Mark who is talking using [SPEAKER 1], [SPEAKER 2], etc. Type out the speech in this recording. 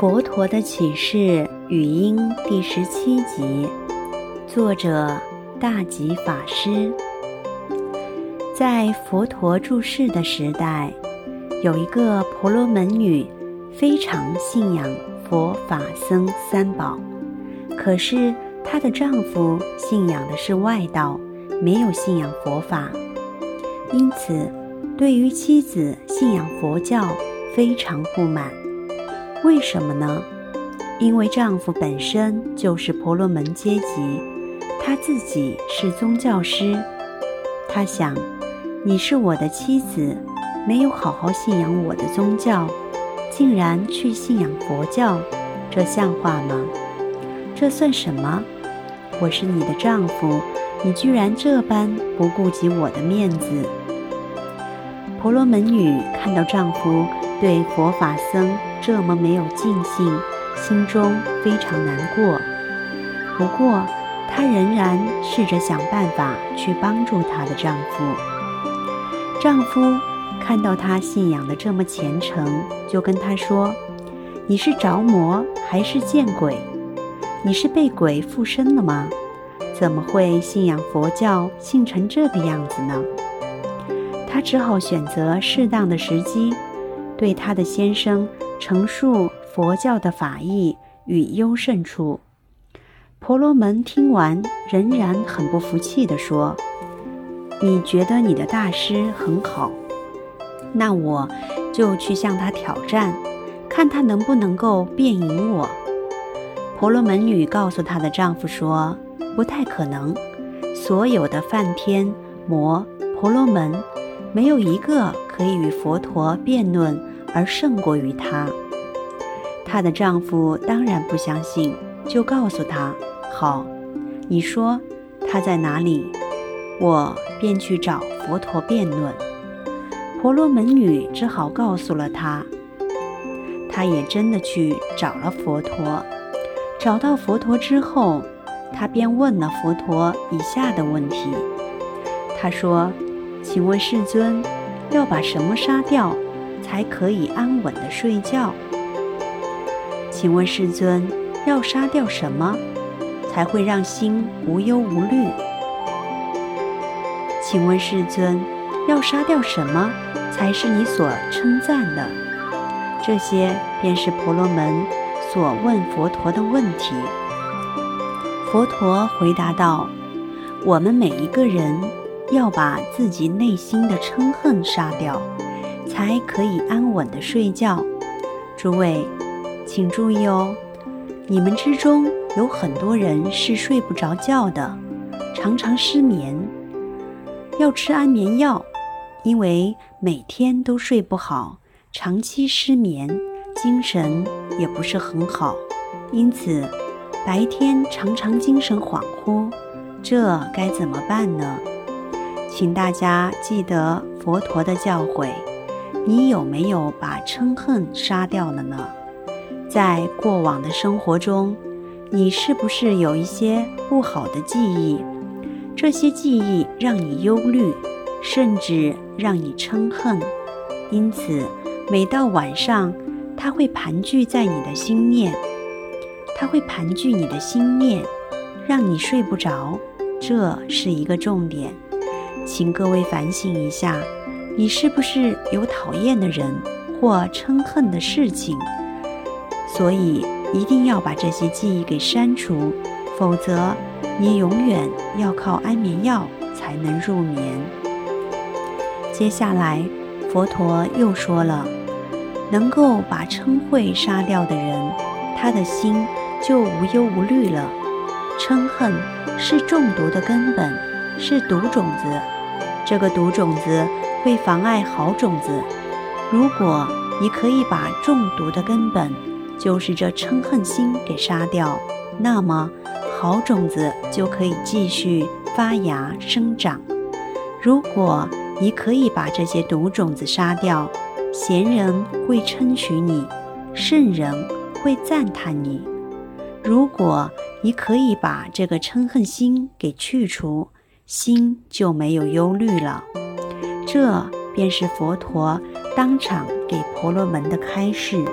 [SPEAKER 1] 佛陀的启示语音第十七集，作者大吉法师。在佛陀住世的时代，有一个婆罗门女，非常信仰佛法僧三宝。可是她的丈夫信仰的是外道，没有信仰佛法，因此对于妻子信仰佛教非常不满。为什么呢？因为丈夫本身就是婆罗门阶级，他自己是宗教师。他想，你是我的妻子，没有好好信仰我的宗教，竟然去信仰佛教，这像话吗？这算什么？我是你的丈夫，你居然这般不顾及我的面子。婆罗门女看到丈夫对佛法僧，这么没有尽兴，心中非常难过。不过，她仍然试着想办法去帮助她的丈夫。丈夫看到她信仰的这么虔诚，就跟她说：“你是着魔还是见鬼？你是被鬼附身了吗？怎么会信仰佛教，信成这个样子呢？”她只好选择适当的时机，对她的先生。陈述佛教的法义与优胜处。婆罗门听完，仍然很不服气地说：“你觉得你的大师很好，那我就去向他挑战，看他能不能够辩赢我。”婆罗门女告诉她的丈夫说：“不太可能，所有的梵天、魔、婆罗门，没有一个可以与佛陀辩论。”而胜过于他，她的丈夫当然不相信，就告诉她：“好，你说他在哪里，我便去找佛陀辩论。”婆罗门女只好告诉了他，她也真的去找了佛陀。找到佛陀之后，她便问了佛陀以下的问题。她说：“请问世尊，要把什么杀掉？”才可以安稳地睡觉。请问世尊，要杀掉什么，才会让心无忧无虑？请问世尊，要杀掉什么，才是你所称赞的？这些便是婆罗门所问佛陀的问题。佛陀回答道：“我们每一个人要把自己内心的嗔恨杀掉。”才可以安稳地睡觉。诸位，请注意哦，你们之中有很多人是睡不着觉的，常常失眠，要吃安眠药，因为每天都睡不好，长期失眠，精神也不是很好，因此白天常常精神恍惚，这该怎么办呢？请大家记得佛陀的教诲。你有没有把嗔恨杀掉了呢？在过往的生活中，你是不是有一些不好的记忆？这些记忆让你忧虑，甚至让你嗔恨。因此，每到晚上，它会盘踞在你的心念，它会盘踞你的心念，让你睡不着。这是一个重点，请各位反省一下。你是不是有讨厌的人或嗔恨的事情？所以一定要把这些记忆给删除，否则你永远要靠安眠药才能入眠。接下来，佛陀又说了，能够把嗔恚杀掉的人，他的心就无忧无虑了。嗔恨是中毒的根本，是毒种子，这个毒种子。会妨碍好种子。如果你可以把中毒的根本，就是这嗔恨心给杀掉，那么好种子就可以继续发芽生长。如果你可以把这些毒种子杀掉，贤人会称许你，圣人会赞叹你。如果你可以把这个嗔恨心给去除，心就没有忧虑了。这便是佛陀当场给婆罗门的开示。